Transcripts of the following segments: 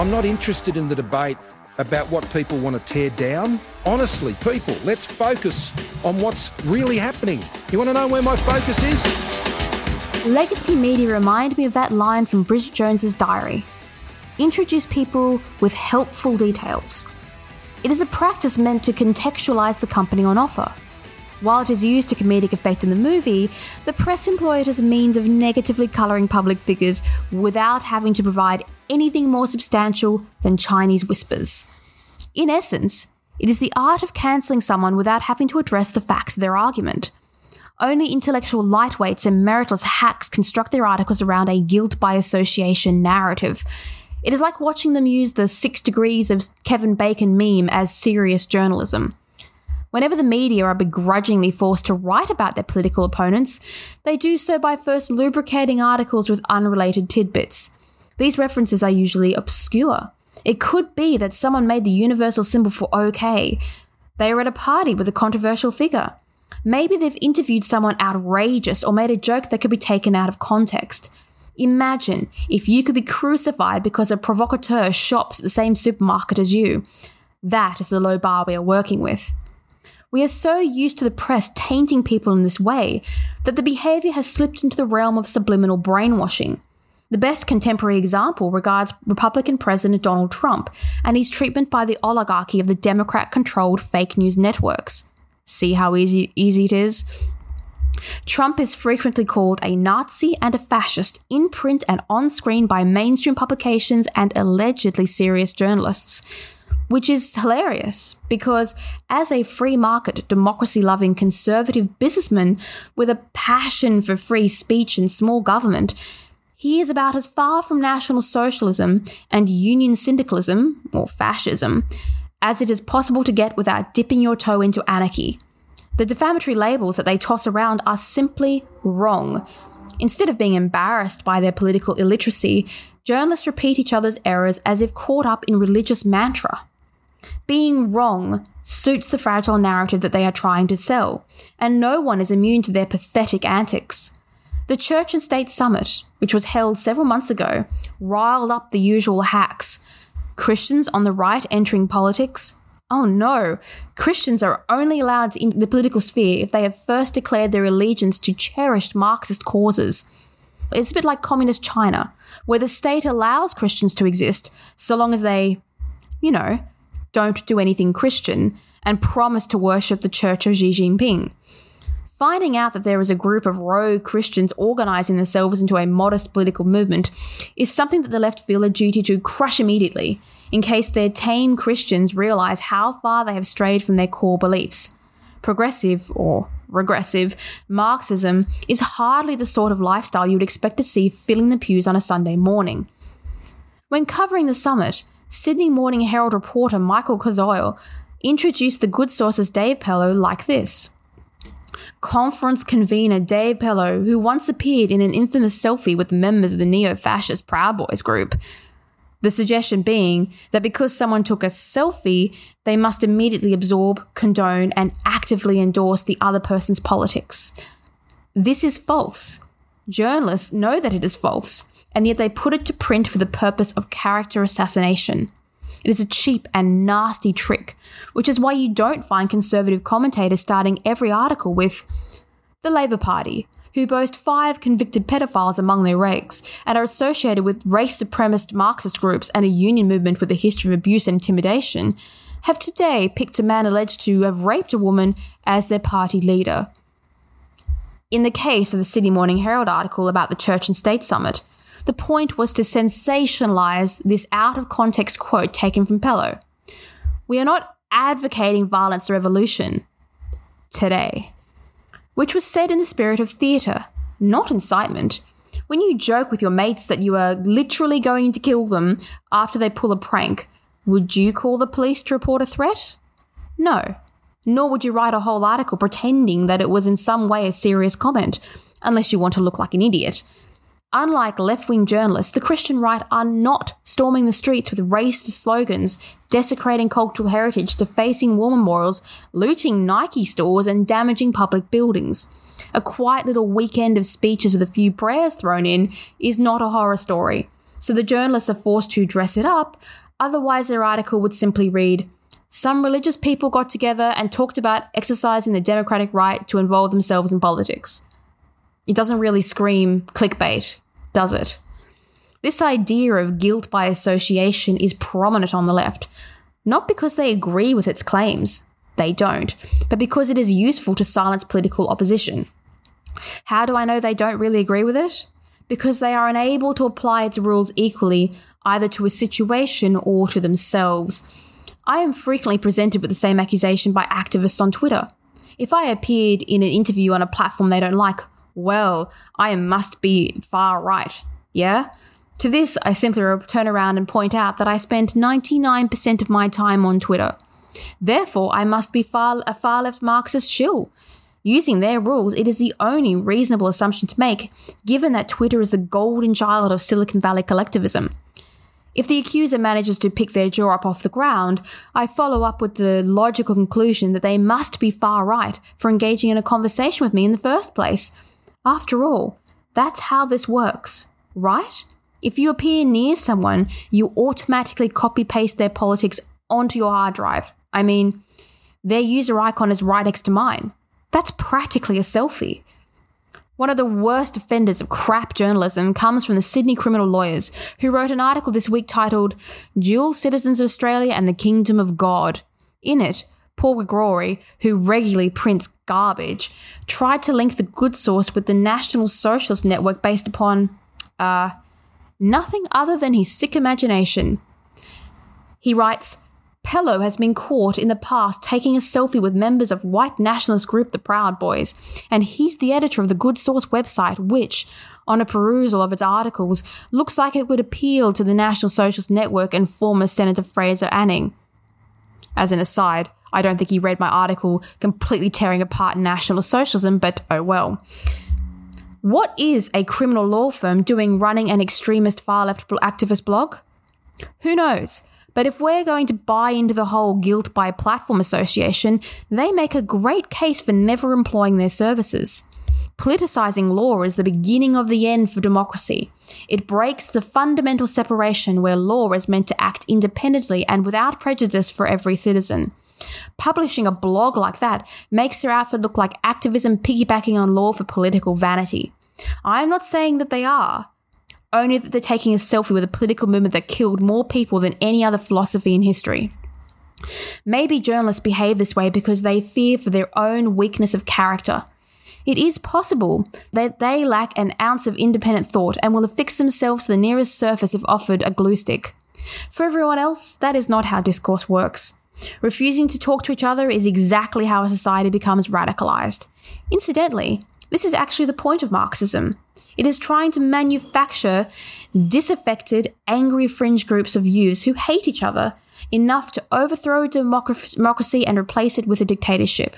I'm not interested in the debate about what people want to tear down. Honestly, people, let's focus on what's really happening. You want to know where my focus is? Legacy media remind me of that line from Bridget Jones's diary. Introduce people with helpful details. It is a practice meant to contextualize the company on offer. While it is used to comedic effect in the movie, the press employ it as a means of negatively colouring public figures without having to provide anything more substantial than Chinese whispers. In essence, it is the art of cancelling someone without having to address the facts of their argument. Only intellectual lightweights and meritless hacks construct their articles around a guilt by association narrative. It is like watching them use the six degrees of Kevin Bacon meme as serious journalism. Whenever the media are begrudgingly forced to write about their political opponents, they do so by first lubricating articles with unrelated tidbits. These references are usually obscure. It could be that someone made the universal symbol for OK. They are at a party with a controversial figure. Maybe they've interviewed someone outrageous or made a joke that could be taken out of context. Imagine if you could be crucified because a provocateur shops at the same supermarket as you. That is the low bar we are working with. We are so used to the press tainting people in this way that the behaviour has slipped into the realm of subliminal brainwashing. The best contemporary example regards Republican President Donald Trump and his treatment by the oligarchy of the Democrat controlled fake news networks. See how easy, easy it is? Trump is frequently called a Nazi and a fascist in print and on screen by mainstream publications and allegedly serious journalists. Which is hilarious because, as a free market, democracy loving conservative businessman with a passion for free speech and small government, he is about as far from National Socialism and Union Syndicalism, or fascism, as it is possible to get without dipping your toe into anarchy. The defamatory labels that they toss around are simply wrong. Instead of being embarrassed by their political illiteracy, journalists repeat each other's errors as if caught up in religious mantra. Being wrong suits the fragile narrative that they are trying to sell, and no one is immune to their pathetic antics. The Church and State Summit, which was held several months ago, riled up the usual hacks. Christians on the right entering politics. Oh no, Christians are only allowed in the political sphere if they have first declared their allegiance to cherished Marxist causes. It's a bit like communist China, where the state allows Christians to exist so long as they, you know, don't do anything Christian and promise to worship the church of Xi Jinping. Finding out that there is a group of rogue Christians organizing themselves into a modest political movement is something that the left feel a duty to crush immediately, in case their tame Christians realize how far they have strayed from their core beliefs. Progressive, or regressive, Marxism is hardly the sort of lifestyle you would expect to see filling the pews on a Sunday morning. When covering the summit, Sydney Morning Herald reporter Michael Koziol introduced the Good Sauce's Dave Pellowe like this conference convener Dave Pellowe, who once appeared in an infamous selfie with members of the neo fascist Proud Boys group. The suggestion being that because someone took a selfie, they must immediately absorb, condone, and actively endorse the other person's politics. This is false. Journalists know that it is false, and yet they put it to print for the purpose of character assassination. It is a cheap and nasty trick, which is why you don't find conservative commentators starting every article with the Labour Party, who boast five convicted pedophiles among their ranks and are associated with race supremacist Marxist groups and a union movement with a history of abuse and intimidation, have today picked a man alleged to have raped a woman as their party leader. In the case of the Sydney Morning Herald article about the Church and State Summit, the point was to sensationalize this out of context quote taken from Pellowe. We are not advocating violence or revolution today, which was said in the spirit of theatre, not incitement. When you joke with your mates that you are literally going to kill them after they pull a prank, would you call the police to report a threat? No. Nor would you write a whole article pretending that it was in some way a serious comment, unless you want to look like an idiot. Unlike left wing journalists, the Christian right are not storming the streets with racist slogans, desecrating cultural heritage, defacing war memorials, looting Nike stores, and damaging public buildings. A quiet little weekend of speeches with a few prayers thrown in is not a horror story. So the journalists are forced to dress it up, otherwise, their article would simply read Some religious people got together and talked about exercising the democratic right to involve themselves in politics. It doesn't really scream clickbait, does it? This idea of guilt by association is prominent on the left, not because they agree with its claims, they don't, but because it is useful to silence political opposition. How do I know they don't really agree with it? Because they are unable to apply its rules equally either to a situation or to themselves. I am frequently presented with the same accusation by activists on Twitter. If I appeared in an interview on a platform they don't like, well, I must be far right. Yeah? To this, I simply turn around and point out that I spend 99% of my time on Twitter. Therefore, I must be far, a far left Marxist shill. Using their rules, it is the only reasonable assumption to make, given that Twitter is the golden child of Silicon Valley collectivism. If the accuser manages to pick their jaw up off the ground, I follow up with the logical conclusion that they must be far right for engaging in a conversation with me in the first place. After all, that's how this works, right? If you appear near someone, you automatically copy paste their politics onto your hard drive. I mean, their user icon is right next to mine. That's practically a selfie. One of the worst offenders of crap journalism comes from the Sydney criminal lawyers, who wrote an article this week titled Dual Citizens of Australia and the Kingdom of God. In it, Paul Gregory, who regularly prints garbage, tried to link the Good Sauce with the National Socialist Network based upon, uh, nothing other than his sick imagination. He writes, Pellowe has been caught in the past taking a selfie with members of white nationalist group the Proud Boys, and he's the editor of the Good Sauce website, which, on a perusal of its articles, looks like it would appeal to the National Socialist Network and former Senator Fraser Anning. As an aside, I don't think he read my article completely tearing apart National Socialism, but oh well. What is a criminal law firm doing running an extremist far left activist blog? Who knows? But if we're going to buy into the whole guilt by platform association, they make a great case for never employing their services. Politicizing law is the beginning of the end for democracy. It breaks the fundamental separation where law is meant to act independently and without prejudice for every citizen. Publishing a blog like that makes their outfit look like activism piggybacking on law for political vanity. I'm not saying that they are, only that they're taking a selfie with a political movement that killed more people than any other philosophy in history. Maybe journalists behave this way because they fear for their own weakness of character. It is possible that they lack an ounce of independent thought and will affix themselves to the nearest surface if offered a glue stick. For everyone else, that is not how discourse works. Refusing to talk to each other is exactly how a society becomes radicalized. Incidentally, this is actually the point of Marxism. It is trying to manufacture disaffected, angry fringe groups of youths who hate each other enough to overthrow democracy and replace it with a dictatorship.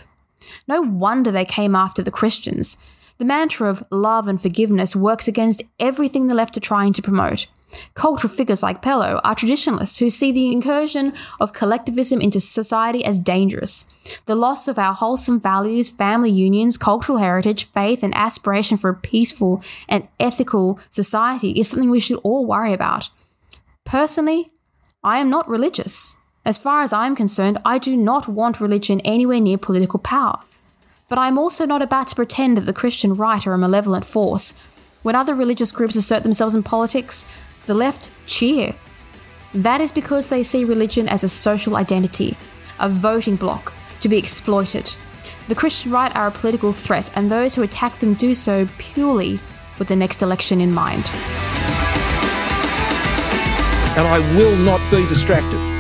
No wonder they came after the Christians. The mantra of love and forgiveness works against everything the left are trying to promote. Cultural figures like Pellowe are traditionalists who see the incursion of collectivism into society as dangerous. The loss of our wholesome values, family unions, cultural heritage, faith, and aspiration for a peaceful and ethical society is something we should all worry about. Personally, I am not religious. As far as I'm concerned, I do not want religion anywhere near political power. But I'm also not about to pretend that the Christian right are a malevolent force. When other religious groups assert themselves in politics, the left cheer. That is because they see religion as a social identity, a voting bloc to be exploited. The Christian right are a political threat, and those who attack them do so purely with the next election in mind. And I will not be distracted.